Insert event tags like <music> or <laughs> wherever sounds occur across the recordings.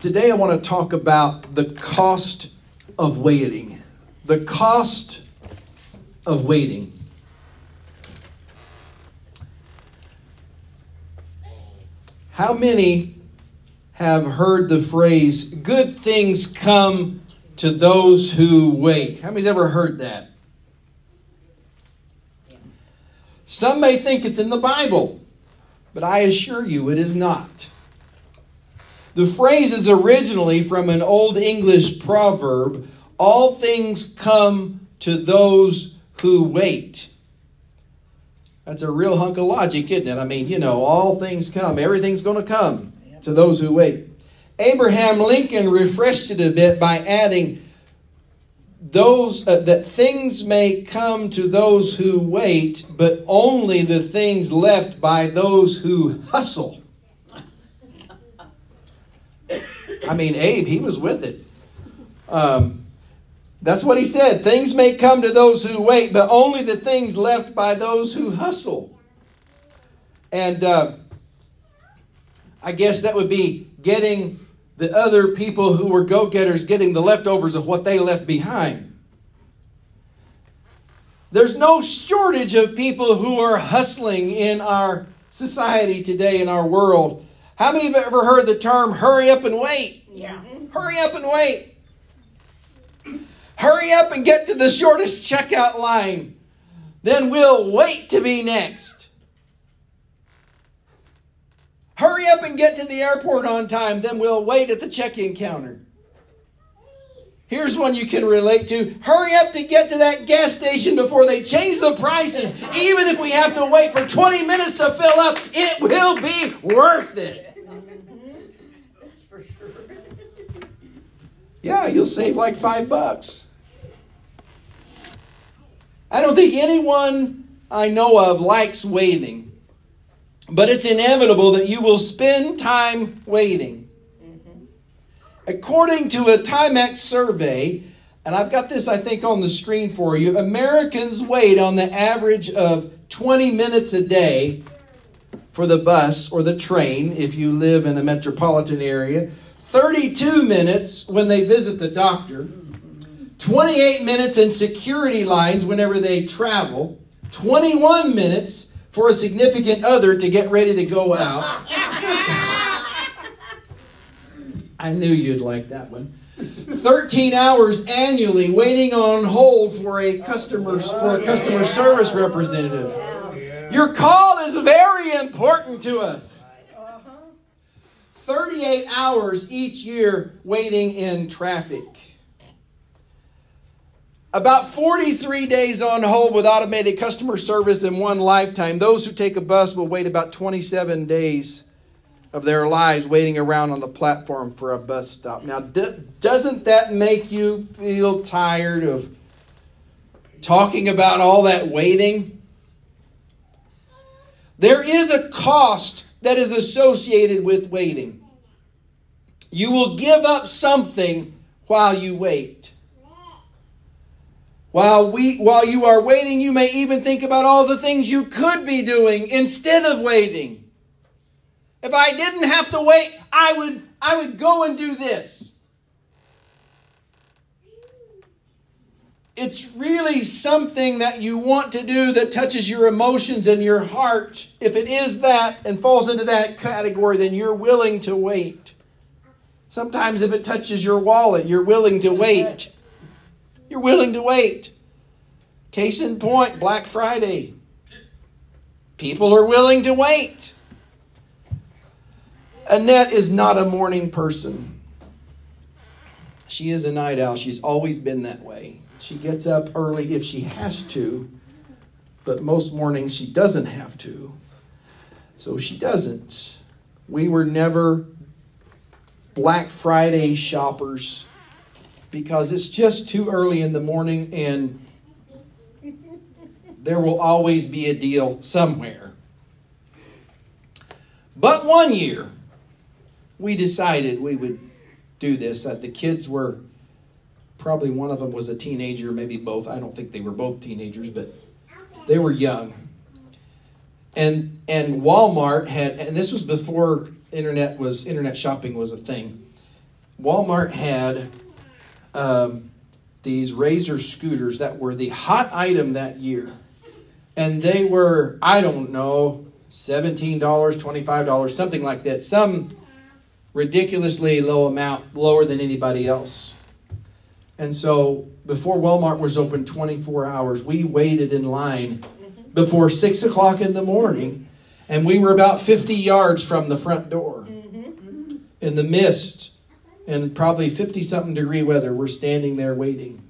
Today I want to talk about the cost of waiting. The cost of waiting. How many have heard the phrase, good things come to those who wait? How many's ever heard that? Some may think it's in the Bible, but I assure you it is not. The phrase is originally from an Old English proverb all things come to those who wait. That's a real hunk of logic, isn't it? I mean, you know, all things come, everything's going to come to those who wait. Abraham Lincoln refreshed it a bit by adding those uh, that things may come to those who wait, but only the things left by those who hustle. I mean, Abe, he was with it. Um, that's what he said. Things may come to those who wait, but only the things left by those who hustle. And uh, I guess that would be getting the other people who were go getters, getting the leftovers of what they left behind. There's no shortage of people who are hustling in our society today, in our world. How many of you have ever heard the term hurry up and wait? Yeah. Hurry up and wait. Hurry up and get to the shortest checkout line. Then we'll wait to be next. Hurry up and get to the airport on time. Then we'll wait at the check in counter. Here's one you can relate to. Hurry up to get to that gas station before they change the prices. Even if we have to wait for 20 minutes to fill up, it will be worth it. Yeah, you'll save like five bucks. I don't think anyone I know of likes waiting, but it's inevitable that you will spend time waiting. According to a Timex survey, and I've got this, I think, on the screen for you, Americans wait on the average of 20 minutes a day for the bus or the train if you live in a metropolitan area, 32 minutes when they visit the doctor, 28 minutes in security lines whenever they travel, 21 minutes for a significant other to get ready to go out. <laughs> I knew you'd like that one. 13 hours annually waiting on hold for a customer for a customer service representative. Your call is very important to us. 38 hours each year waiting in traffic. About 43 days on hold with automated customer service in one lifetime. Those who take a bus will wait about 27 days of their lives waiting around on the platform for a bus stop. Now, doesn't that make you feel tired of talking about all that waiting? There is a cost that is associated with waiting. You will give up something while you wait. While we while you are waiting, you may even think about all the things you could be doing instead of waiting. If I didn't have to wait, I would I would go and do this. It's really something that you want to do that touches your emotions and your heart. If it is that and falls into that category, then you're willing to wait. Sometimes if it touches your wallet, you're willing to wait. You're willing to wait. Case in point, Black Friday. People are willing to wait. Annette is not a morning person. She is a night owl. She's always been that way. She gets up early if she has to, but most mornings she doesn't have to. So she doesn't. We were never Black Friday shoppers because it's just too early in the morning and there will always be a deal somewhere. But one year, we decided we would do this. That the kids were probably one of them was a teenager, maybe both. I don't think they were both teenagers, but they were young. And and Walmart had, and this was before internet was internet shopping was a thing. Walmart had um, these Razor scooters that were the hot item that year. And they were, I don't know, $17, $25, something like that. Some ridiculously low amount, lower than anybody else. And so before Walmart was open 24 hours, we waited in line before 6 o'clock in the morning, and we were about 50 yards from the front door. Mm-hmm. In the mist and probably 50 something degree weather, we're standing there waiting.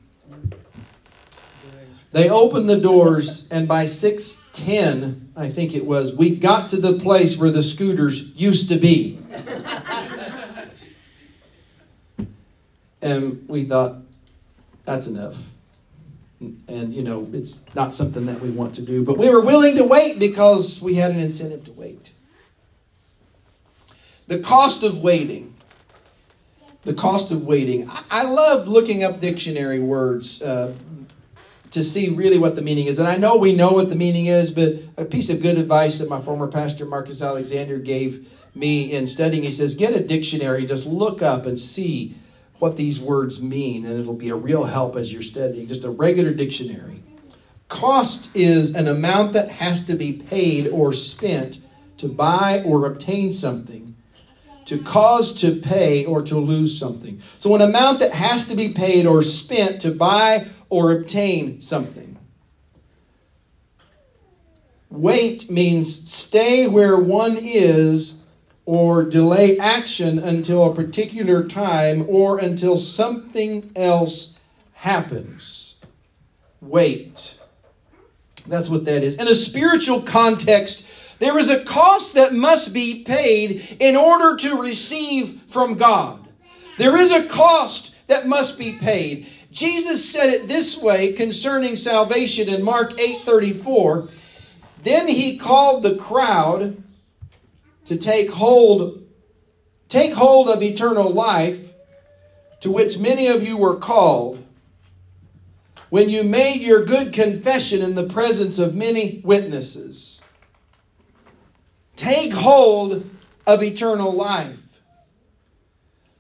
They opened the doors, and by 6:10, I think it was, we got to the place where the scooters used to be. <laughs> and we thought, that's enough. And, you know, it's not something that we want to do. But we were willing to wait because we had an incentive to wait. The cost of waiting. The cost of waiting. I, love looking up dictionary words uh, to see really what the meaning is. And I know we know what the meaning is, but a piece of good advice that my former pastor, Marcus Alexander, gave me in studying, he says, get a dictionary, just look up and see what these words mean, and it'll be a real help as you're studying. Just a regular dictionary. Cost is an amount that has to be paid or spent to buy or obtain something, to cause to pay or to lose something. So, an amount that has to be paid or spent to buy or obtain something. Wait means stay where one is or delay action until a particular time or until something else happens. Wait. That's what that is. In a spiritual context, there is a cost that must be paid in order to receive from God. There is a cost that must be paid. Jesus said it this way concerning salvation in Mark 8:34. Then he called the crowd to take hold take hold of eternal life to which many of you were called when you made your good confession in the presence of many witnesses. Take hold of eternal life.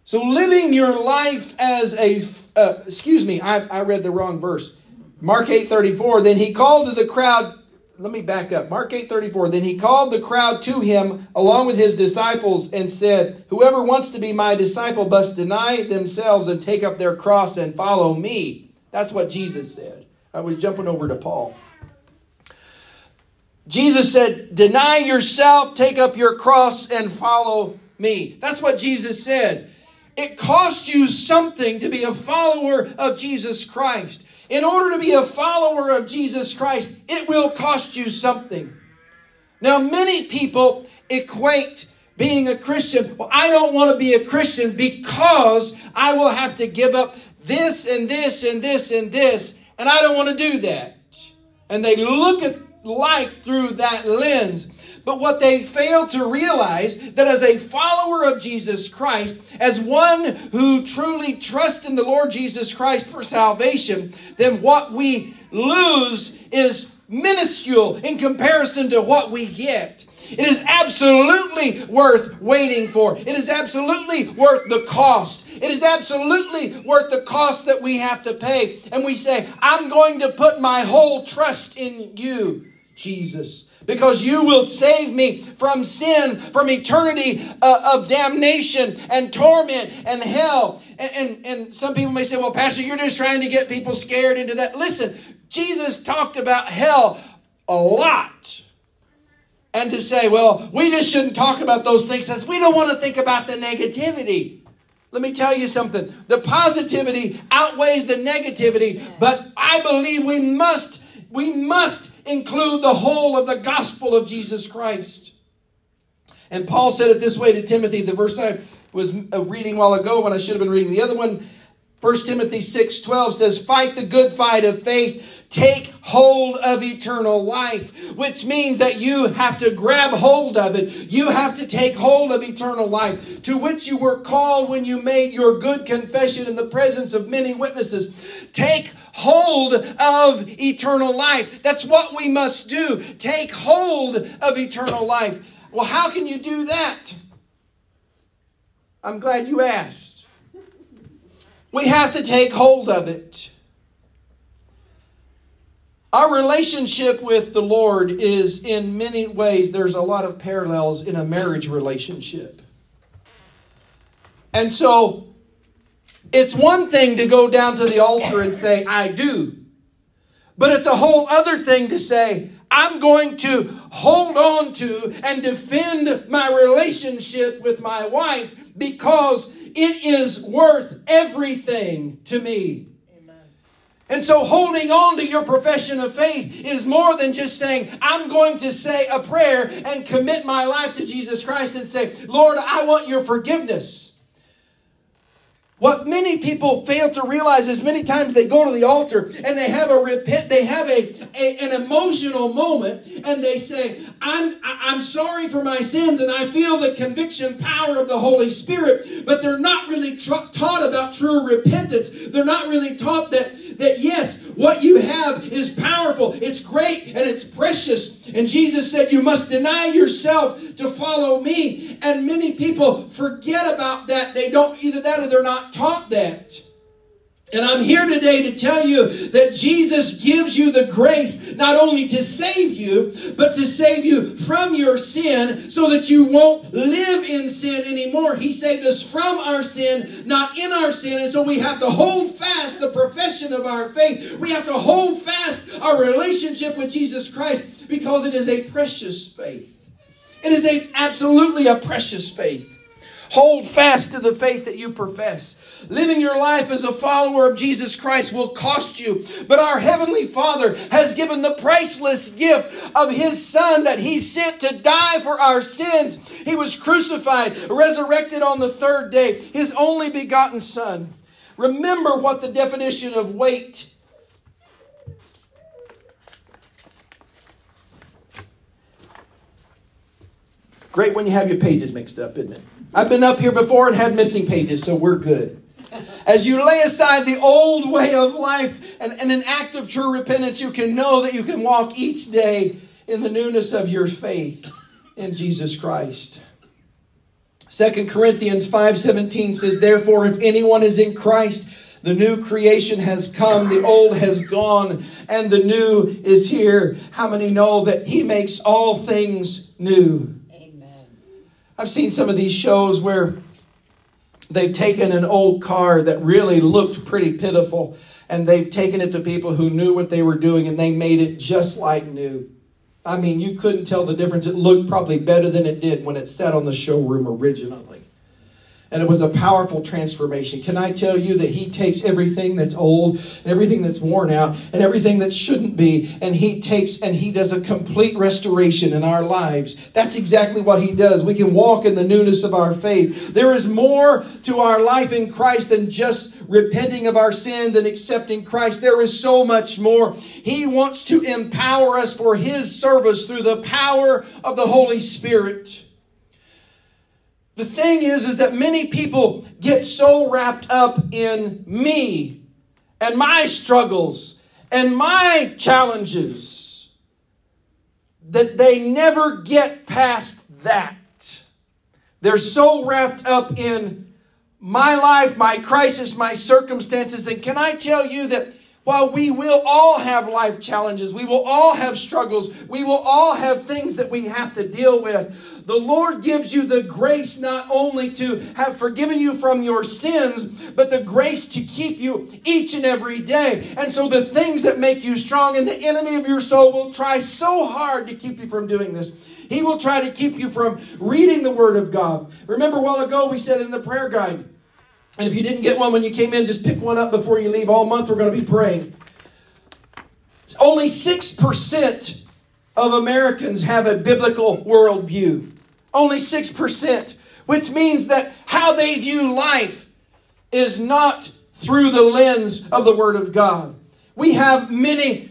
So living your life as a uh, excuse me I, I read the wrong verse. Mark 8 34 then he called to the crowd let me back up. Mark 8:34. Then he called the crowd to him along with his disciples and said, "Whoever wants to be my disciple must deny themselves and take up their cross and follow me." That's what Jesus said. I was jumping over to Paul. Jesus said, "Deny yourself, take up your cross and follow me." That's what Jesus said. It costs you something to be a follower of Jesus Christ. In order to be a follower of Jesus Christ, it will cost you something. Now, many people equate being a Christian. Well, I don't want to be a Christian because I will have to give up this and this and this and this, and I don't want to do that. And they look at life through that lens. But what they fail to realize that as a follower of Jesus Christ, as one who truly trusts in the Lord Jesus Christ for salvation, then what we lose is minuscule in comparison to what we get. It is absolutely worth waiting for. It is absolutely worth the cost. It is absolutely worth the cost that we have to pay. And we say, I'm going to put my whole trust in you, Jesus because you will save me from sin, from eternity uh, of damnation and torment and hell. And, and, and some people may say, well, Pastor, you're just trying to get people scared into that. Listen, Jesus talked about hell a lot. And to say, well, we just shouldn't talk about those things because we don't want to think about the negativity. Let me tell you something. The positivity outweighs the negativity, but I believe we must, we must include the whole of the gospel of Jesus Christ. And Paul said it this way to Timothy, the verse I was uh, reading while ago when I should have been reading the other one. 1 Timothy 6 12 says, Fight the good fight of faith take hold of eternal life, which means that you have to grab hold of it. You have to take hold of eternal life, to which you were called when you made your good confession in the presence of many witnesses. Take hold of eternal life. That's what we must do. Take hold of eternal life. Well, how can you do that? I'm glad you asked. We have to take hold of it. Our relationship with the Lord is in many ways, there's a lot of parallels in a marriage relationship. And so, it's one thing to go down to the altar and say, I do. But it's a whole other thing to say, I'm going to hold on to and defend my relationship with my wife because it is worth everything to me. And so holding on to your profession of faith is more than just saying, I'm going to say a prayer and commit my life to Jesus Christ and say, Lord, I want your forgiveness. What many people fail to realize is many times they go to the altar and they have a repent, they have a, a an emotional moment and they say, I'm, I'm sorry for my sins and I feel the conviction power of the Holy Spirit, but they're not really tra- taught about true repentance. They're not really taught that that yes, what you have is powerful, it's great, and it's precious. And Jesus said, You must deny yourself to follow me. And many people forget about that. They don't, either that or they're not taught that. And I'm here today to tell you that Jesus gives you the grace not only to save you, but to save you from your sin so that you won't live in sin anymore. He saved us from our sin, not in our sin. And so we have to hold fast the profession of our faith. We have to hold fast our relationship with Jesus Christ because it is a precious faith. It is a, absolutely a precious faith. Hold fast to the faith that you profess. Living your life as a follower of Jesus Christ will cost you. But our Heavenly Father has given the priceless gift of His Son that He sent to die for our sins. He was crucified, resurrected on the third day, His only begotten Son. Remember what the definition of wait Great when you have your pages mixed up, isn't it? I've been up here before and had missing pages, so we're good. As you lay aside the old way of life and, and an act of true repentance, you can know that you can walk each day in the newness of your faith in Jesus Christ. 2 Corinthians 5:17 says, Therefore, if anyone is in Christ, the new creation has come, the old has gone, and the new is here. How many know that He makes all things new? Amen. I've seen some of these shows where they've taken an old car that really looked pretty pitiful and they've taken it to people who knew what they were doing and they made it just like new. I mean, you couldn't tell the difference. It looked probably better than it did when it sat on the showroom originally and it was a powerful transformation. Can I tell you that He takes everything that's old and everything that's worn out and everything that shouldn't be, and He takes and He does a complete restoration in our lives? That's exactly what He does. We can walk in the newness of our faith. There is more to our life in Christ than just repenting of our sins and accepting Christ. There is so much more. He wants to empower us for His service through the power of the Holy Spirit. The thing is, is that many people get so wrapped up in me and my struggles and my challenges that they never get past that. They're so wrapped up in my life, my crisis, my circumstances. And can I tell you that while we will all have life challenges, we will all have struggles, we will all have things that we have to deal with, the Lord gives you the grace not only to have forgiven you from your sins, but the grace to keep you each and every day. And so the things that make you strong and the enemy of your soul will try so hard to keep you from doing this. He will try to keep you from reading the Word of God. Remember, a while ago we said in the prayer guide, and if you didn't get one when you came in, just pick one up before you leave. All month we're going to be praying. Only 6% of Americans have a biblical worldview. Only 6%, which means that how they view life is not through the lens of the Word of God. We have many,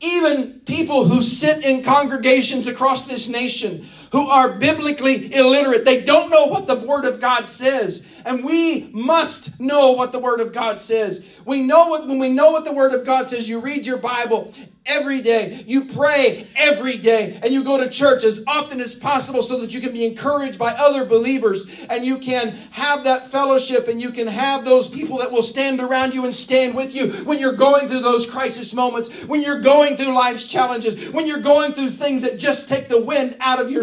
even people who sit in congregations across this nation who are biblically illiterate. They don't know what the Word of God says. And we must know what the Word of God says. We know what, when we know what the Word of God says, you read your Bible every day. You pray every day and you go to church as often as possible so that you can be encouraged by other believers and you can have that fellowship and you can have those people that will stand around you and stand with you when you're going through those crisis moments, when you're going through life's challenges, when you're going through things that just take the wind out of your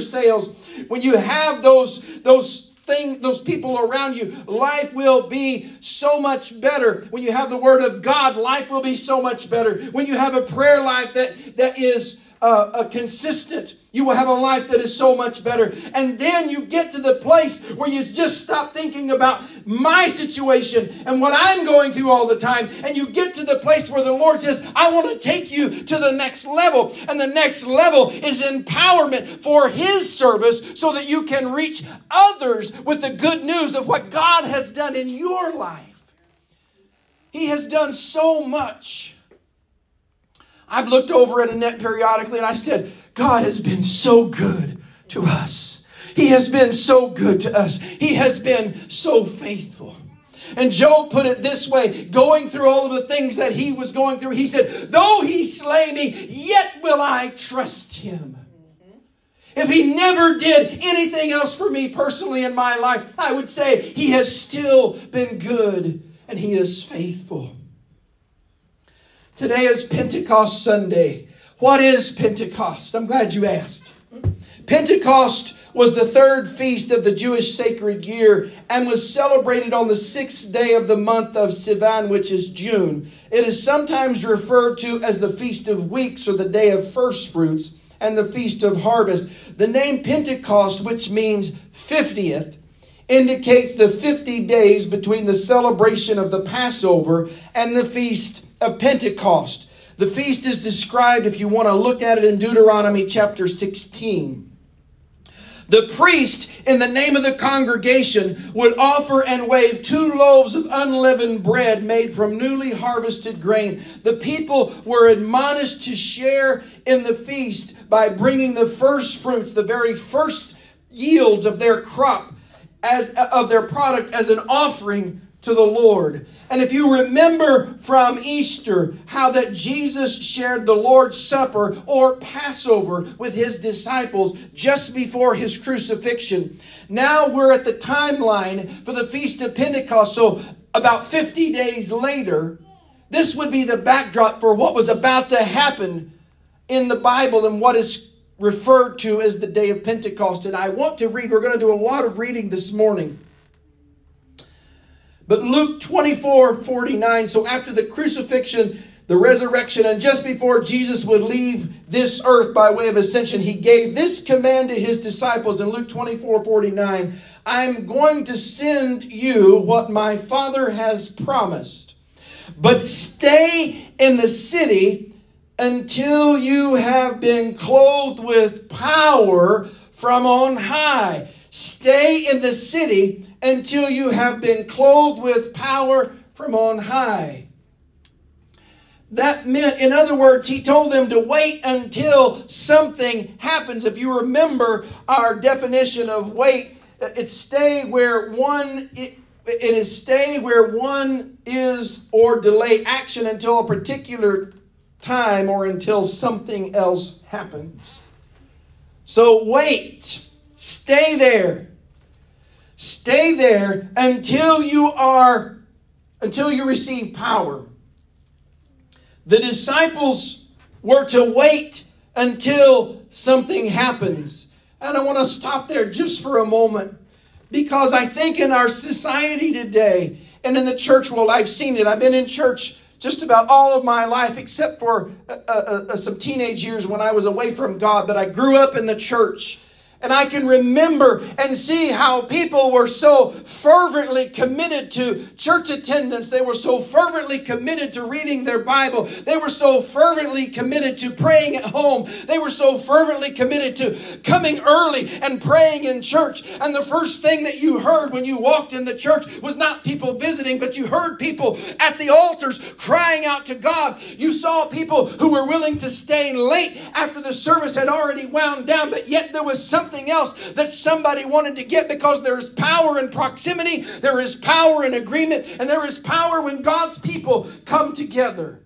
When you have those, those thing, those people around you, life will be so much better. When you have the Word of God, life will be so much better. When you have a prayer life that, that is uh, a consistent, you will have a life that is so much better. And then you get to the place where you just stop thinking about my situation and what I'm going through all the time. And you get to the place where the Lord says, I want to take you to the next level. And the next level is empowerment for His service so that you can reach others with the good news of what God has done in your life. He has done so much. I've looked over at Annette periodically and I said, God has been so good to us. He has been so good to us. He has been so faithful. And Job put it this way, going through all of the things that he was going through, he said, Though he slay me, yet will I trust him. If he never did anything else for me personally in my life, I would say he has still been good and he is faithful. Today is Pentecost Sunday. What is Pentecost? I'm glad you asked. Pentecost was the third feast of the Jewish sacred year and was celebrated on the sixth day of the month of Sivan, which is June. It is sometimes referred to as the Feast of Weeks or the Day of First Fruits and the Feast of Harvest. The name Pentecost, which means 50th, indicates the 50 days between the celebration of the Passover and the Feast of Pentecost. The feast is described, if you want to look at it, in Deuteronomy chapter 16. The priest, in the name of the congregation, would offer and wave two loaves of unleavened bread made from newly harvested grain. The people were admonished to share in the feast by bringing the first fruits, the very first yields of their crop, as, of their product, as an offering to the Lord. And if you remember from Easter how that Jesus shared the Lord's Supper or Passover with his disciples just before his crucifixion, now we're at the timeline for the Feast of Pentecost. So about 50 days later, this would be the backdrop for what was about to happen in the Bible and what is referred to as the day of Pentecost. And I want to read, we're going to do a lot of reading this morning. But Luke 24 49, so after the crucifixion, the resurrection, and just before Jesus would leave this earth by way of ascension, he gave this command to his disciples in Luke 24 49 I'm going to send you what my Father has promised, but stay in the city until you have been clothed with power from on high. Stay in the city until you have been clothed with power from on high. That meant, in other words, he told them to wait until something happens. If you remember our definition of wait, uh, it's stay where one it, it is stay where one is or delay action until a particular time or until something else happens. So wait, stay there. Stay there until you are until you receive power. The disciples were to wait until something happens. And I want to stop there just for a moment because I think in our society today and in the church world, I've seen it. I've been in church just about all of my life, except for uh, uh, uh some teenage years when I was away from God. But I grew up in the church. And I can remember and see how people were so fervently committed to church attendance. They were so fervently committed to reading their Bible. They were so fervently committed to praying at home. They were so fervently committed to coming early and praying in church. And the first thing that you heard when you walked in the church was not people visiting, but you heard people at the altars crying out to God. You saw people who were willing to stay late after the service had already wound down, but yet there was something something else that somebody wanted to get because there is power in proximity, there is power in agreement, and there is power when God's people come together.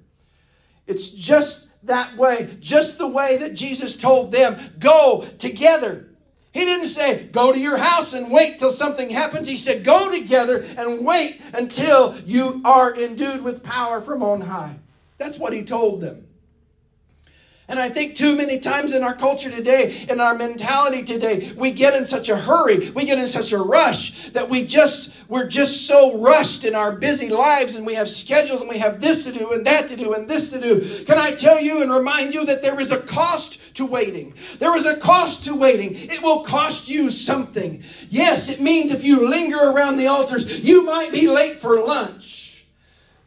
It's just that way, just the way that Jesus told them go together. He didn't say, go to your house and wait till something happens. He said, go together and wait until you are endued with power from on high. That's what he told them. And I think too many times in our culture today, in our mentality today, we get in such a hurry, we get in such a rush that we just, we're just so rushed in our busy lives and we have schedules and we have this to do and that to do and this to do. Can I tell you and remind you that there is a cost to waiting? There is a cost to waiting. It will cost you something. Yes, it means if you linger around the altars, you might be late for lunch.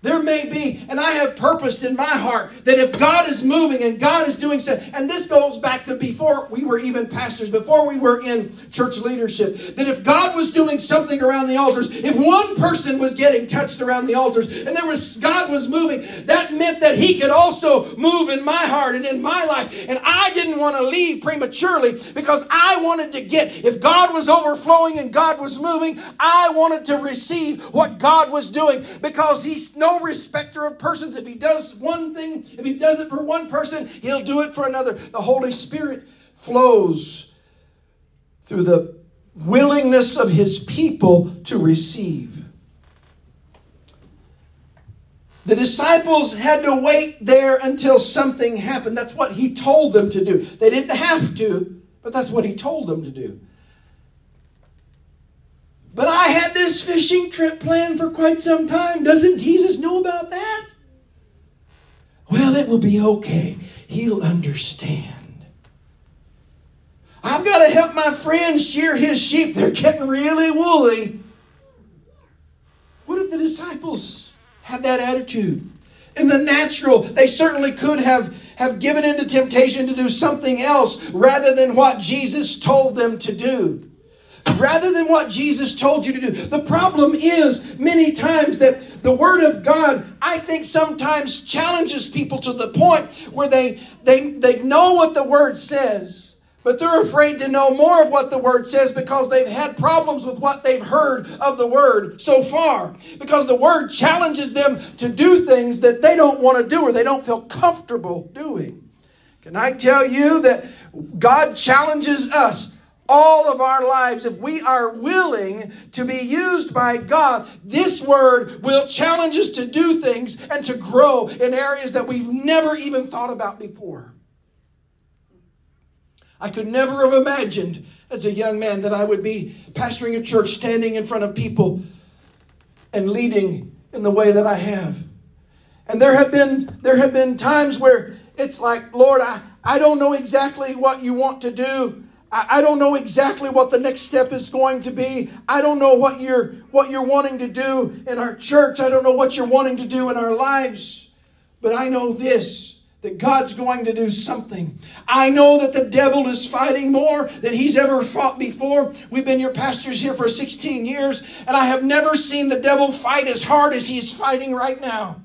There may be, and I have purposed in my heart that if God is moving and God is doing so, and this goes back to before we were even pastors, before we were in church leadership, that if God was doing something around the altars, if one person was getting touched around the altars, and there was God was moving, that meant that He could also move in my heart and in my life. And I didn't want to leave prematurely because I wanted to get, if God was overflowing and God was moving, I wanted to receive what God was doing because He's no no respecter of persons. If he does one thing, if he does it for one person, he'll do it for another. The Holy Spirit flows through the willingness of his people to receive. The disciples had to wait there until something happened. That's what he told them to do. They didn't have to, but that's what he told them to do. But I had this fishing trip planned for quite some time. Doesn't Jesus know about that? Well, it will be okay. He'll understand. I've got to help my friend shear his sheep. They're getting really woolly. What if the disciples had that attitude? In the natural, they certainly could have, have given into temptation to do something else rather than what Jesus told them to do rather than what Jesus told you to do. The problem is many times that the Word of God, I think, sometimes challenges people to the point where they, they, they know what the Word says, but they're afraid to know more of what the Word says because they've had problems with what they've heard of the Word so far. Because the Word challenges them to do things that they don't want to do or they don't feel comfortable doing. Can I tell you that God challenges us all of our lives, if we are willing to be used by God, this word will challenge us to do things and to grow in areas that we've never even thought about before. I could never have imagined as a young man that I would be pastoring a church, standing in front of people and leading in the way that I have. And there have been there have been times where it's like, Lord, I, I don't know exactly what you want to do. I don't know exactly what the next step is going to be. I don't know what you're what you're wanting to do in our church. I don't know what you're wanting to do in our lives. But I know this that God's going to do something. I know that the devil is fighting more than he's ever fought before. We've been your pastors here for 16 years, and I have never seen the devil fight as hard as he is fighting right now.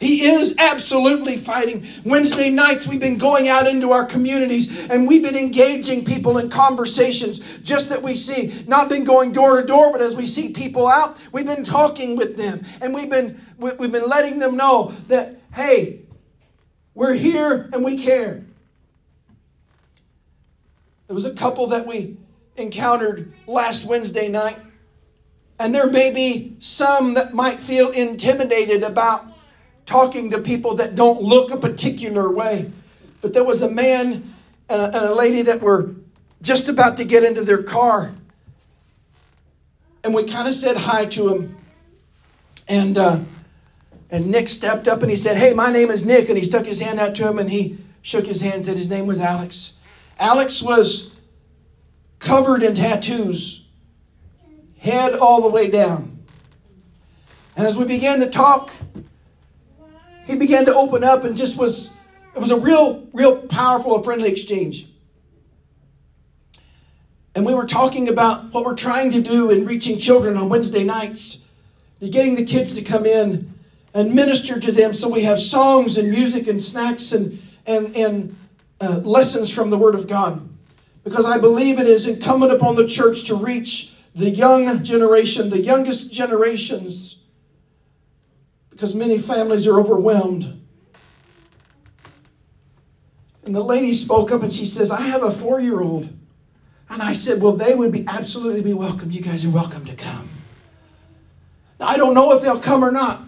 He is absolutely fighting. Wednesday nights, we've been going out into our communities and we've been engaging people in conversations just that we see. Not been going door to door, but as we see people out, we've been talking with them and we've been, we've been letting them know that, hey, we're here and we care. There was a couple that we encountered last Wednesday night, and there may be some that might feel intimidated about talking to people that don't look a particular way. But there was a man and a, and a lady that were just about to get into their car. And we kind of said hi to him. And, uh, and Nick stepped up and he said, Hey, my name is Nick. And he stuck his hand out to him and he shook his hand and said his name was Alex. Alex was covered in tattoos, head all the way down. And as we began to talk, he began to open up and just was, it was a real, real powerful, and friendly exchange. And we were talking about what we're trying to do in reaching children on Wednesday nights, getting the kids to come in and minister to them. So we have songs and music and snacks and, and, and uh, lessons from the Word of God. because I believe it is incumbent upon the church to reach the young generation, the youngest generations, because many families are overwhelmed. And the lady spoke up and she says, I have a four year old. And I said, Well, they would be absolutely be welcome. You guys are welcome to come. Now, I don't know if they'll come or not,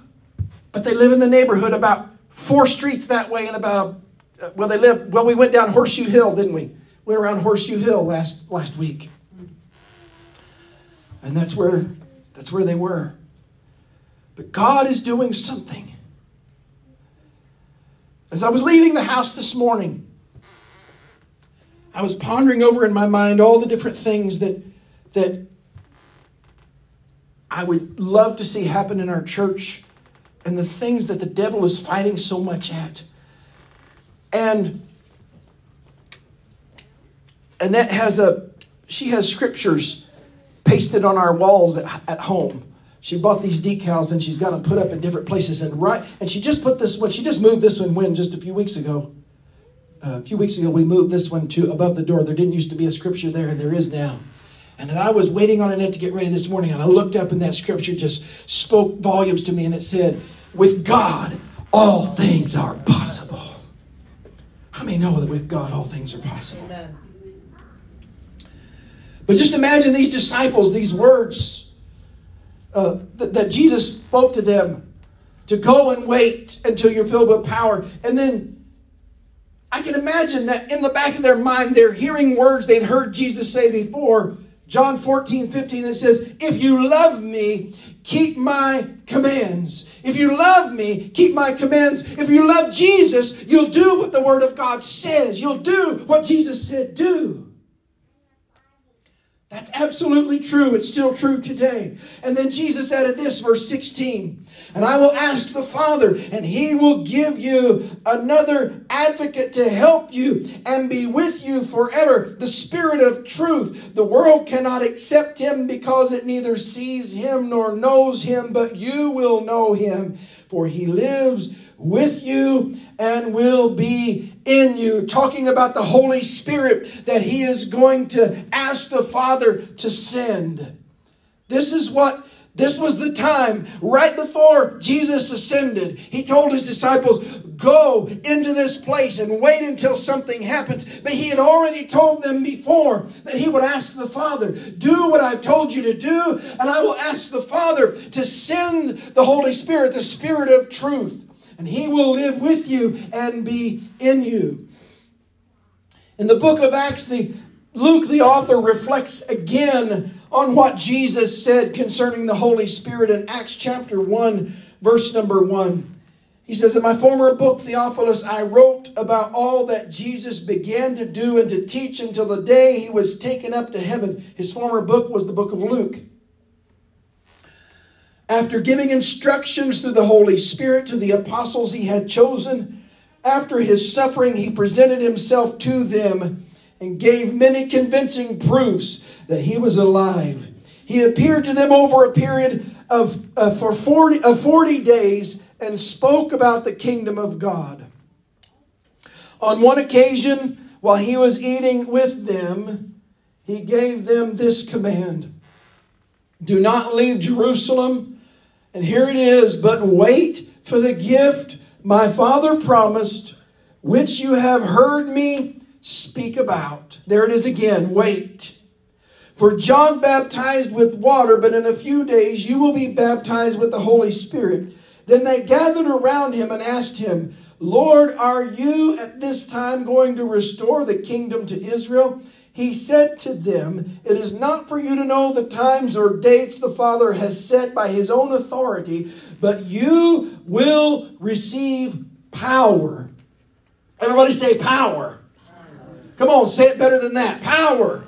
but they live in the neighborhood about four streets that way and about, uh, well, they live, well, we went down Horseshoe Hill, didn't we? Went around Horseshoe Hill last, last week. And that's where, that's where they were. But God is doing something. As I was leaving the house this morning, I was pondering over in my mind all the different things that, that I would love to see happen in our church and the things that the devil is fighting so much at. And Annette has a she has scriptures pasted on our walls at, at home. She bought these decals and she's got them put up in different places. And right, and she just put this one. She just moved this one when just a few weeks ago. Uh, a few weeks ago, we moved this one to above the door. There didn't used to be a scripture there, and there is now. And I was waiting on Annette to get ready this morning, and I looked up, and that scripture just spoke volumes to me, and it said, "With God, all things are possible." How many know that with God, all things are possible? Amen. But just imagine these disciples, these words uh, that, that Jesus spoke to them to go and wait until you're filled with power. And then I can imagine that in the back of their mind, they're hearing words they'd heard Jesus say before. John 14, 15, it says, If you love me, keep my commands. If you love me, keep my commands. If you love Jesus, you'll do what the Word of God says. You'll do what Jesus said do. That's absolutely true. It's still true today. And then Jesus added this, verse 16. And I will ask the Father, and he will give you another advocate to help you and be with you forever. The Spirit of truth. The world cannot accept him because it neither sees him nor knows him, but you will know him, for he lives with you and will be in you. Talking about the Holy Spirit that He is going to ask the Father to send. This is what this was the time right before Jesus ascended. He told his disciples, Go into this place and wait until something happens. But he had already told them before that he would ask the Father, Do what I've told you to do, and I will ask the Father to send the Holy Spirit, the Spirit of truth and he will live with you and be in you. In the book of Acts, the Luke, the author, reflects again on what Jesus said concerning the Holy Spirit in Acts chapter 1, verse number 1. He says, In my former book, Theophilus, I wrote about all that Jesus began to do and to teach until the day he was taken up to heaven. His former book was the book of Luke. After giving instructions through the Holy Spirit to the apostles he had chosen, after his suffering, he presented himself to them and gave many convincing proofs that he was alive. He appeared to them over a period of uh, for 40, of 40 days and spoke about the kingdom of God. On one occasion, while he was eating with them, he gave them this command Do not leave Jerusalem and here it is, but wait for the gift my Father promised, which you have heard me speak about. There it is again, wait. For John baptized with water, but in a few days you will be baptized with the Holy Spirit. Then they gathered around him and asked him, Lord, are you at this time going to restore the kingdom to Israel? He said to them, It is not for you to know the times or dates the Father has set by his own authority, but you will receive power. Everybody say power. Come on, say it better than that. Power.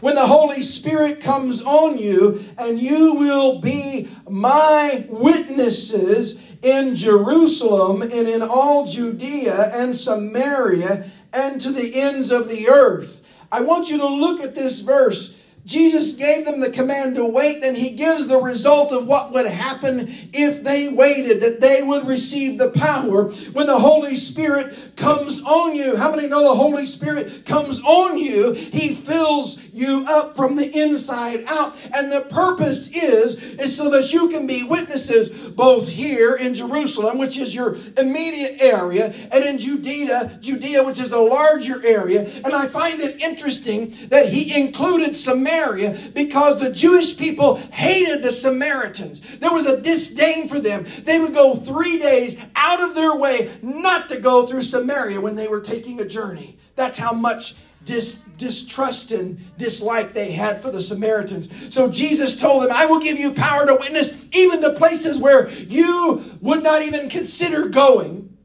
When the Holy Spirit comes on you, and you will be my witnesses in Jerusalem and in all Judea and Samaria and to the ends of the earth. I want you to look at this verse Jesus gave them the command to wait, and he gives the result of what would happen if they waited, that they would receive the power when the Holy Spirit comes on you. How many know the Holy Spirit comes on you? He fills you up from the inside out. And the purpose is, is so that you can be witnesses both here in Jerusalem, which is your immediate area, and in Judea, Judea, which is the larger area. And I find it interesting that he included Samaria Samaria because the Jewish people hated the Samaritans. There was a disdain for them. They would go three days out of their way not to go through Samaria when they were taking a journey. That's how much dis, distrust and dislike they had for the Samaritans. So Jesus told them, I will give you power to witness even to places where you would not even consider going,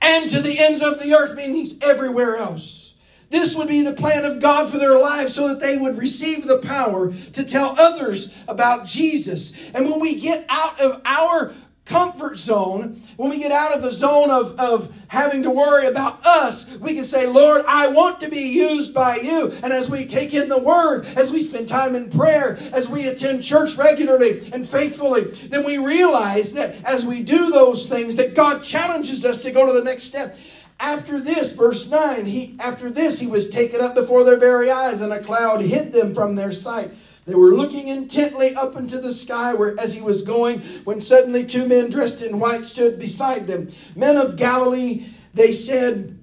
and to the ends of the earth, meaning everywhere else. This would be the plan of God for their lives so that they would receive the power to tell others about Jesus. And when we get out of our comfort zone, when we get out of the zone of, of having to worry about us, we can say, Lord, I want to be used by you. And as we take in the word, as we spend time in prayer, as we attend church regularly and faithfully, then we realize that as we do those things, that God challenges us to go to the next step. After this, verse 9, he, after this he was taken up before their very eyes, and a cloud hid them from their sight. They were looking intently up into the sky where as he was going, when suddenly two men dressed in white stood beside them. Men of Galilee, they said,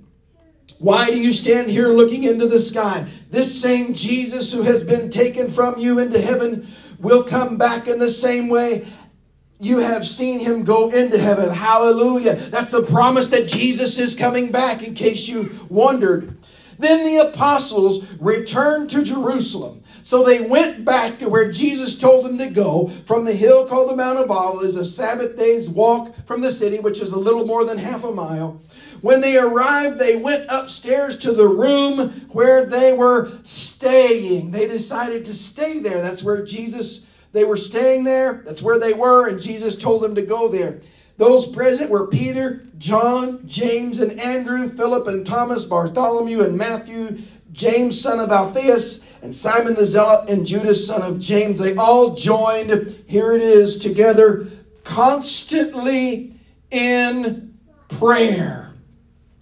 Why do you stand here looking into the sky? This same Jesus who has been taken from you into heaven will come back in the same way you have seen him go into heaven. Hallelujah. That's the promise that Jesus is coming back, in case you wondered. Then the apostles returned to Jerusalem. So they went back to where Jesus told them to go from the hill called the Mount of Olives, a Sabbath day's walk from the city, which is a little more than half a mile. When they arrived, they went upstairs to the room where they were staying. They decided to stay there. That's where Jesus they were staying there. That's where they were, and Jesus told them to go there. Those present were Peter, John, James, and Andrew, Philip and Thomas, Bartholomew and Matthew, James, son of Alphaeus, and Simon the Zealot, and Judas, son of James. They all joined, here it is, together, constantly in prayer.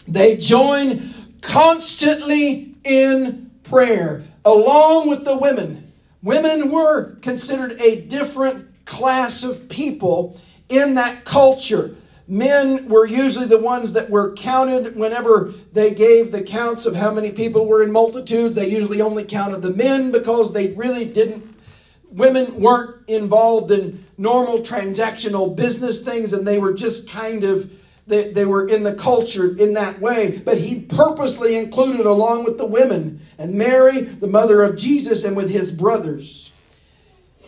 They join constantly in prayer, along with the women Women were considered a different class of people in that culture. Men were usually the ones that were counted whenever they gave the counts of how many people were in multitudes. They usually only counted the men because they really didn't, women weren't involved in normal transactional business things and they were just kind of they, they were in the culture in that way, but he purposely included along with the women and Mary, the mother of Jesus, and with his brothers.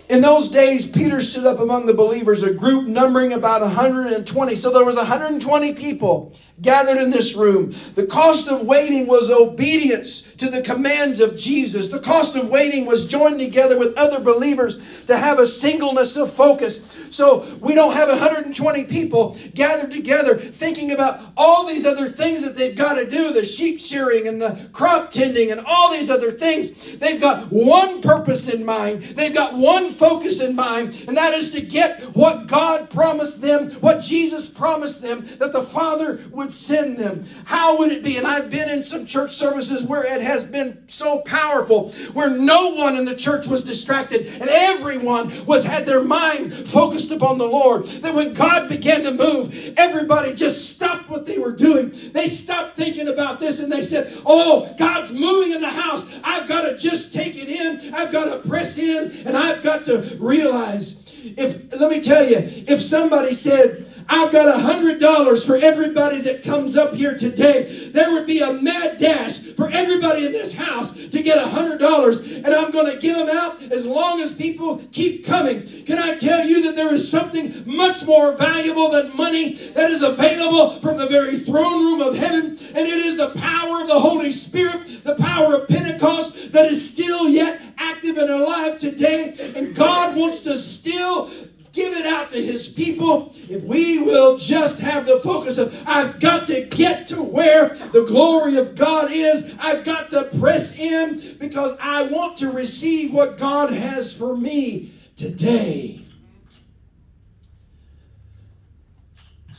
In those days, Peter stood up among the believers, a group numbering about 120. So there was 120 people gathered in this room. The cost of waiting was obedience to the commands of Jesus. The cost of waiting was joined together with other believers to have a singleness of focus. So we don't have 120 people gathered together thinking about all these other things that they've got to do the sheep shearing and the crop tending and all these other things. They've got one purpose in mind, they've got one focus in mind, and that is to get what God promised them, what Jesus promised them, that the Father would send them? How would it be? And I've been in some church services where it has been so powerful, where no one in the church was distracted and everyone was had their mind focused upon the Lord. That when God began to move, everybody just stopped what they were doing. They stopped thinking about this and they said, Oh, God's moving in the house. I've got to just take it in. I've got to press in and I've got to realize. If let me tell you, if somebody said, I've got a hundred dollars for everybody that comes up here today. There would be a mad dash for everybody in this house to get a hundred dollars, and I'm going to give them out as long as people keep coming. Can I tell you that there is something much more valuable than money that is available from the very throne room of heaven, and it is the power of the Holy Spirit, the power of Pentecost that is still yet active and alive today, and God wants to still give it out to his people, if we will just have the focus of, I've got to get to where the glory of God is, I've got to press in because I want to receive what God has for me today.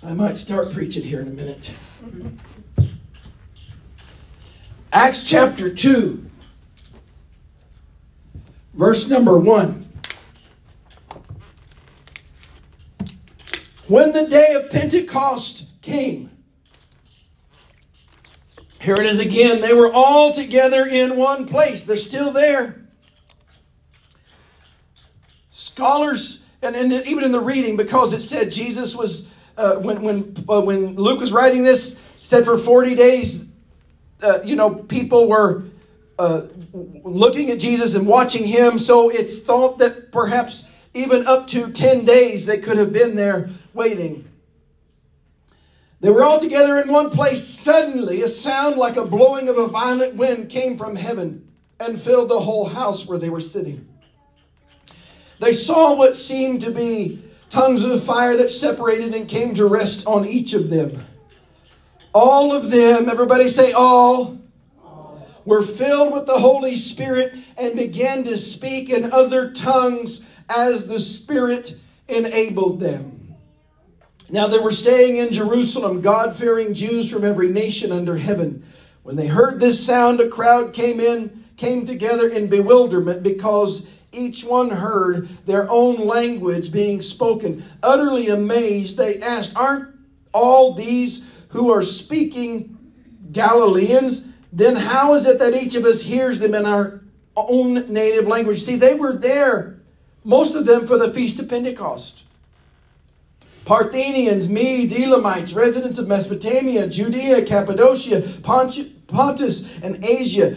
I might start preaching here in a minute. Acts chapter 2, verse number 1. When the day of Pentecost came, here it is again. They were all together in one place. They're still there. Scholars, and, and even in the reading, because it said Jesus was, uh, when, when, uh, when Luke was writing this, said for 40 days, uh, you know, people were uh, looking at Jesus and watching him. So it's thought that perhaps even up to 10 days they could have been there waiting. They were all together in one place. Suddenly, a sound like a blowing of a violent wind came from heaven and filled the whole house where they were sitting. They saw what seemed to be tongues of fire that separated and came to rest on each of them. All of them, everybody say all, were filled with the Holy Spirit and began to speak in other tongues as the Spirit enabled them. Now they were staying in Jerusalem, God fearing Jews from every nation under heaven. When they heard this sound, a crowd came in, came together in bewilderment because each one heard their own language being spoken. Utterly amazed, they asked, Aren't all these who are speaking Galileans? Then how is it that each of us hears them in our own native language? See, they were there, most of them, for the Feast of Pentecost. Parthians, Medes, Elamites, residents of Mesopotamia, Judea, Cappadocia, Pontus, and Asia,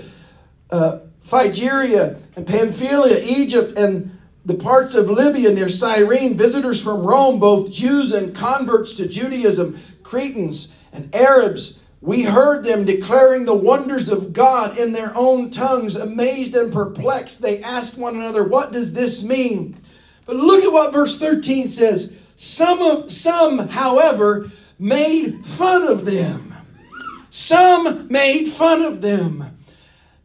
uh, Phrygia, and Pamphylia, Egypt, and the parts of Libya near Cyrene, visitors from Rome, both Jews and converts to Judaism, Cretans and Arabs. We heard them declaring the wonders of God in their own tongues. Amazed and perplexed, they asked one another, What does this mean? But look at what verse 13 says. Some of some, however, made fun of them. Some made fun of them.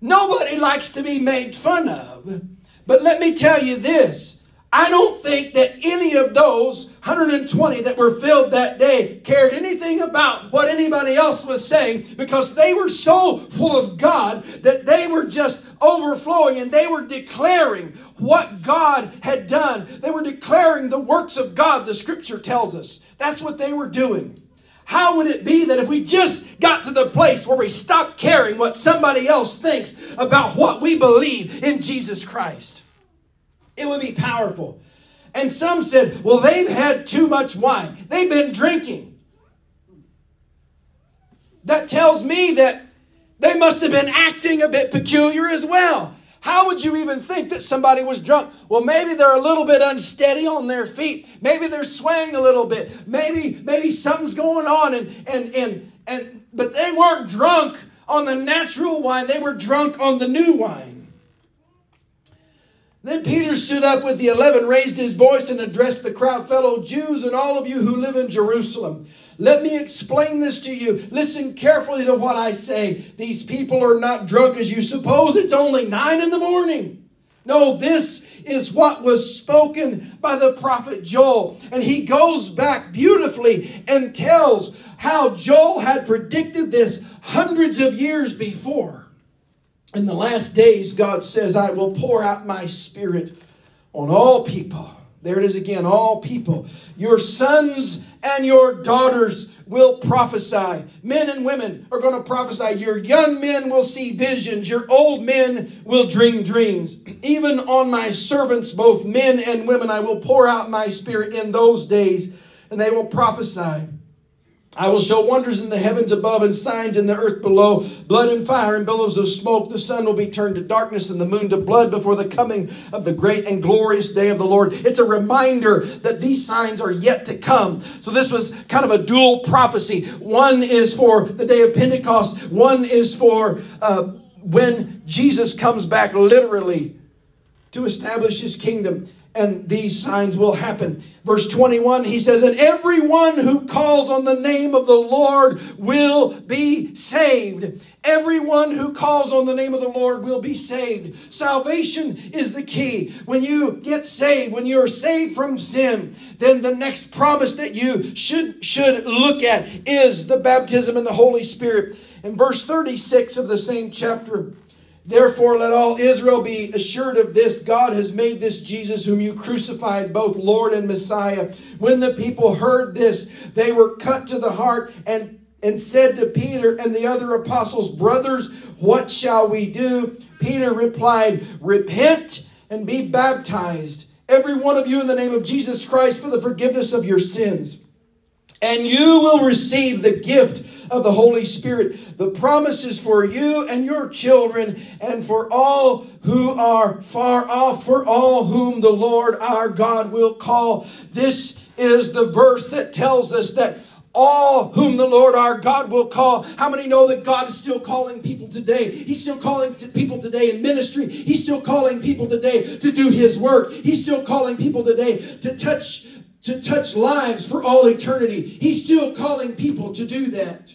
Nobody likes to be made fun of. But let me tell you this. I don't think that any of those 120 that were filled that day cared anything about what anybody else was saying because they were so full of God that they were just overflowing and they were declaring what God had done. They were declaring the works of God, the scripture tells us. That's what they were doing. How would it be that if we just got to the place where we stopped caring what somebody else thinks about what we believe in Jesus Christ? It would be powerful. And some said, well, they've had too much wine. They've been drinking. That tells me that they must have been acting a bit peculiar as well. How would you even think that somebody was drunk? Well, maybe they're a little bit unsteady on their feet. Maybe they're swaying a little bit. Maybe maybe something's going on and and and and but they weren't drunk on the natural wine. They were drunk on the new wine. Then Peter stood up with the eleven, raised his voice, and addressed the crowd, fellow Jews, and all of you who live in Jerusalem. Let me explain this to you. Listen carefully to what I say. These people are not drunk as you suppose. It's only nine in the morning. No, this is what was spoken by the prophet Joel. And he goes back beautifully and tells how Joel had predicted this hundreds of years before. In the last days, God says, I will pour out my spirit on all people. There it is again, all people. Your sons and your daughters will prophesy. Men and women are going to prophesy. Your young men will see visions. Your old men will dream dreams. Even on my servants, both men and women, I will pour out my spirit in those days, and they will prophesy. I will show wonders in the heavens above and signs in the earth below, blood and fire and billows of smoke. The sun will be turned to darkness and the moon to blood before the coming of the great and glorious day of the Lord. It's a reminder that these signs are yet to come. So this was kind of a dual prophecy. One is for the day of Pentecost. One is for uh, when Jesus comes back literally to establish his kingdom. And these signs will happen. Verse 21, he says, And everyone who calls on the name of the Lord will be saved. Everyone who calls on the name of the Lord will be saved. Salvation is the key. When you get saved, when you're saved from sin, then the next promise that you should, should look at is the baptism in the Holy Spirit. In verse 36 of the same chapter, Therefore, let all Israel be assured of this God has made this Jesus, whom you crucified, both Lord and Messiah. When the people heard this, they were cut to the heart and, and said to Peter and the other apostles, Brothers, what shall we do? Peter replied, Repent and be baptized, every one of you, in the name of Jesus Christ, for the forgiveness of your sins. And you will receive the gift of the Holy Spirit. The promises for you and your children and for all who are far off, for all whom the Lord our God will call. This is the verse that tells us that all whom the Lord our God will call. How many know that God is still calling people today? He's still calling people today in ministry. He's still calling people today to do His work. He's still calling people today to touch to touch lives for all eternity. He's still calling people to do that.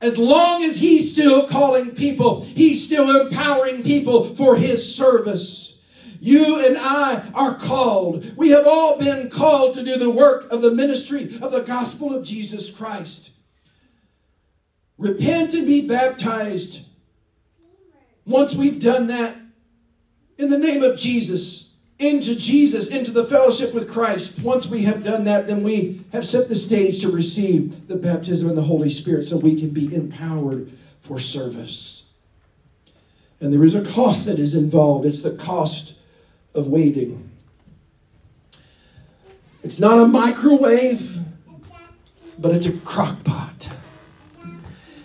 As long as he's still calling people, he's still empowering people for his service. You and I are called. We have all been called to do the work of the ministry of the gospel of Jesus Christ. Repent and be baptized. Once we've done that, in the name of Jesus, into Jesus, into the fellowship with Christ. Once we have done that, then we have set the stage to receive the baptism in the Holy Spirit so we can be empowered for service. And there is a cost that is involved. It's the cost of waiting. It's not a microwave, but it's a crock pot.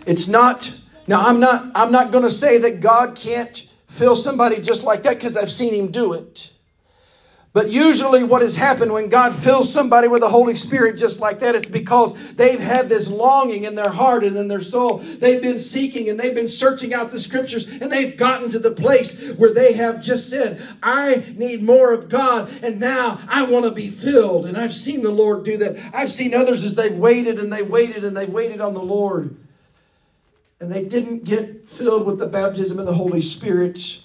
It's not now I'm not I'm not going to say that God can't fill somebody just like that because I've seen him do it. But usually, what has happened when God fills somebody with the Holy Spirit just like that, it's because they've had this longing in their heart and in their soul. They've been seeking and they've been searching out the scriptures and they've gotten to the place where they have just said, I need more of God and now I want to be filled. And I've seen the Lord do that. I've seen others as they've waited and they've waited and they've waited on the Lord. And they didn't get filled with the baptism of the Holy Spirit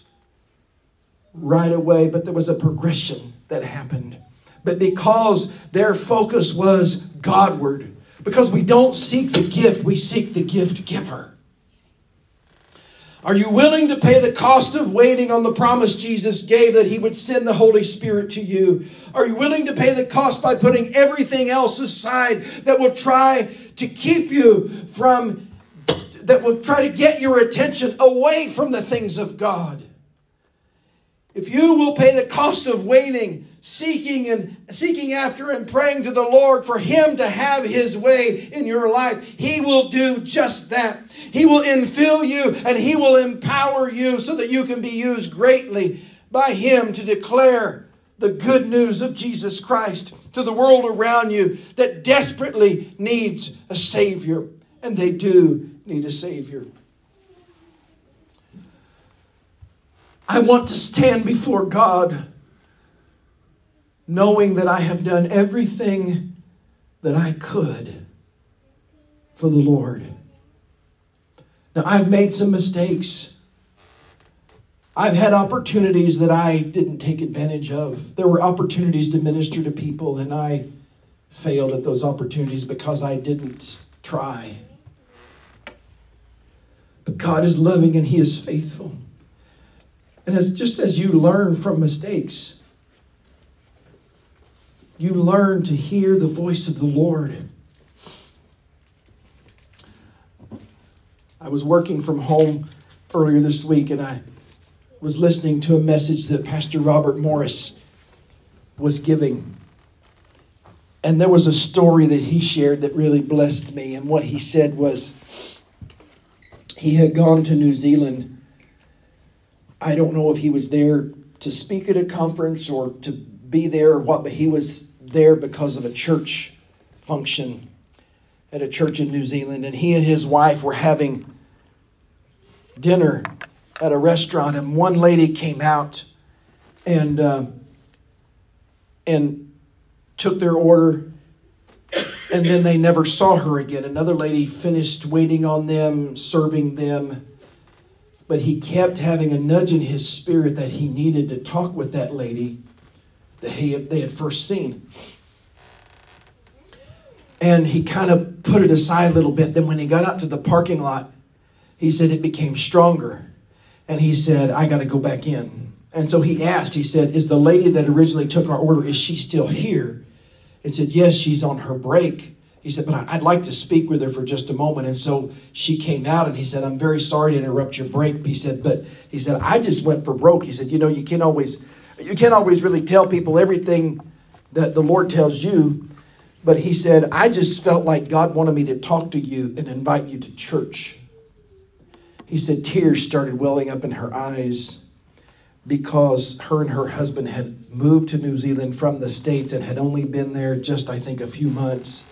right away, but there was a progression that happened. But because their focus was Godward, because we don't seek the gift, we seek the gift giver. Are you willing to pay the cost of waiting on the promise Jesus gave that He would send the Holy Spirit to you? Are you willing to pay the cost by putting everything else aside that will try to keep you from, that will try to get your attention away from the things of God? If you will pay the cost of waiting, seeking and seeking after and praying to the Lord for him to have his way in your life, he will do just that. He will infill you and he will empower you so that you can be used greatly by him to declare the good news of Jesus Christ to the world around you that desperately needs a savior and they do need a savior. I want to stand before God knowing that I have done everything that I could for the Lord. Now, I've made some mistakes. I've had opportunities that I didn't take advantage of. There were opportunities to minister to people, and I failed at those opportunities because I didn't try. But God is loving and He is faithful. And as just as you learn from mistakes, you learn to hear the voice of the Lord. I was working from home earlier this week and I was listening to a message that Pastor Robert Morris was giving. And there was a story that he shared that really blessed me. And what he said was he had gone to New Zealand I don't know if he was there to speak at a conference or to be there or what, but he was there because of a church function at a church in New Zealand. And he and his wife were having dinner at a restaurant, and one lady came out and uh, and took their order and then they never saw her again. Another lady finished waiting on them, serving them, but he kept having a nudge in his spirit that he needed to talk with that lady that he they had first seen. And he kind of put it aside a little bit. Then when he got out to the parking lot, he said it became stronger. And he said, I got to go back in. And so he asked, he said, Is the lady that originally took our order, is she still here? And said, Yes, she's on her break. He said, But I'd like to speak with her for just a moment. And so she came out and he said, I'm very sorry to interrupt your break. He said, But he said, I just went for broke. He said, You know, you can't always you can't always really tell people everything that the Lord tells you. But he said, I just felt like God wanted me to talk to you and invite you to church. He said tears started welling up in her eyes because her and her husband had moved to New Zealand from the States and had only been there just, I think, a few months.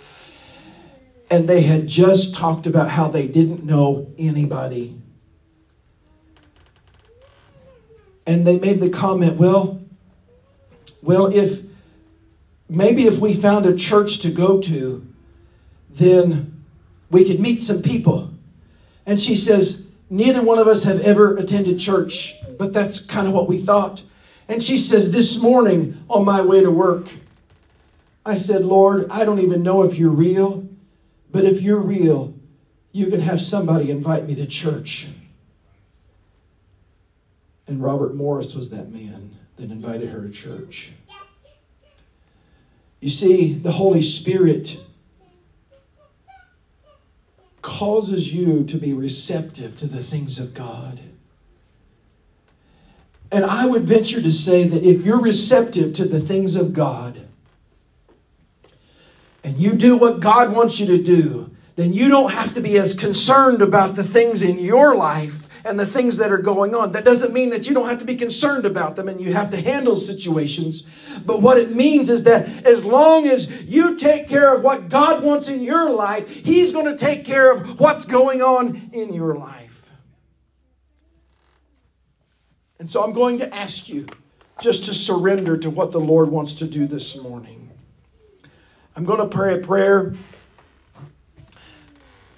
And they had just talked about how they didn't know anybody. And they made the comment, well, well, if maybe if we found a church to go to, then we could meet some people. And she says, Neither one of us have ever attended church, but that's kind of what we thought. And she says, This morning on my way to work, I said, Lord, I don't even know if you're real, but if you're real, you can have somebody invite me to church. And Robert Morris was that man that invited her to church. You see, the Holy Spirit causes you to be receptive to the things of God. And I would venture to say that if you're receptive to the things of God and you do what God wants you to do, then you don't have to be as concerned about the things in your life and the things that are going on. That doesn't mean that you don't have to be concerned about them and you have to handle situations. But what it means is that as long as you take care of what God wants in your life, He's going to take care of what's going on in your life. And so I'm going to ask you just to surrender to what the Lord wants to do this morning. I'm going to pray a prayer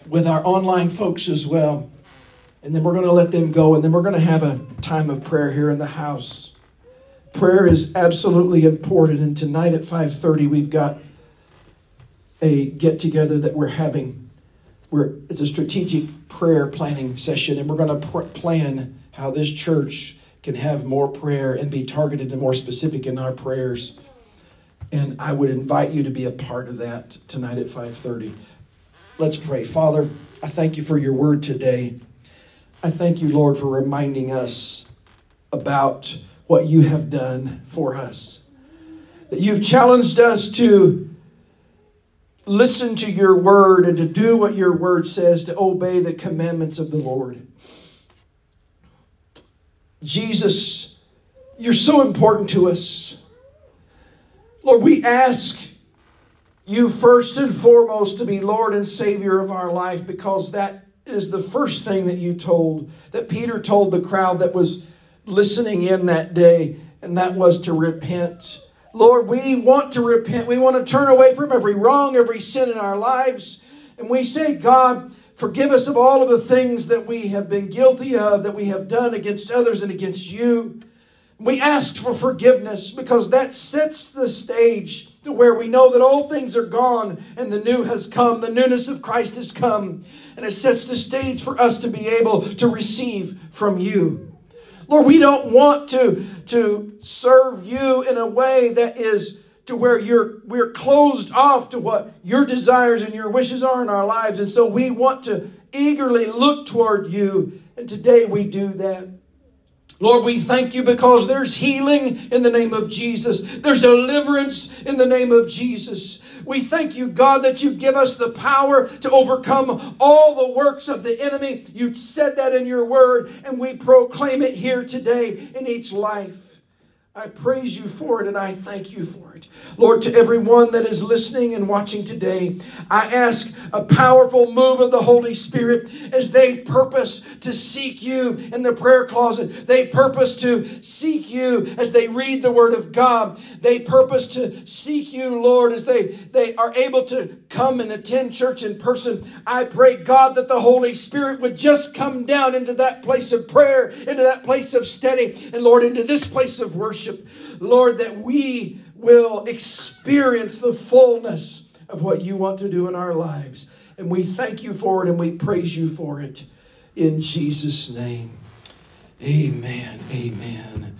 with our online folks as well and then we're going to let them go and then we're going to have a time of prayer here in the house. Prayer is absolutely important and tonight at 5.30 we've got a get together that we're having. Where it's a strategic prayer planning session and we're going to pr- plan how this church can have more prayer and be targeted and more specific in our prayers and i would invite you to be a part of that tonight at 5.30 let's pray father i thank you for your word today I thank you, Lord, for reminding us about what you have done for us. That you've challenged us to listen to your word and to do what your word says, to obey the commandments of the Lord. Jesus, you're so important to us. Lord, we ask you first and foremost to be Lord and Savior of our life because that is the first thing that you told, that Peter told the crowd that was listening in that day, and that was to repent. Lord, we want to repent. We want to turn away from every wrong, every sin in our lives. And we say, God, forgive us of all of the things that we have been guilty of, that we have done against others and against you. We ask for forgiveness because that sets the stage to where we know that all things are gone and the new has come. The newness of Christ has come. And it sets the stage for us to be able to receive from you. Lord, we don't want to, to serve you in a way that is to where you're we're closed off to what your desires and your wishes are in our lives. And so we want to eagerly look toward you. And today we do that. Lord, we thank you because there's healing in the name of Jesus. There's deliverance in the name of Jesus. We thank you, God, that you give us the power to overcome all the works of the enemy. You said that in your word, and we proclaim it here today in each life. I praise you for it and I thank you for it. Lord, to everyone that is listening and watching today, I ask a powerful move of the Holy Spirit as they purpose to seek you in the prayer closet. They purpose to seek you as they read the Word of God. They purpose to seek you, Lord, as they, they are able to come and attend church in person. I pray, God, that the Holy Spirit would just come down into that place of prayer, into that place of study, and Lord, into this place of worship worship, Lord, that we will experience the fullness of what you want to do in our lives. And we thank you for it and we praise you for it. In Jesus' name, amen. Amen.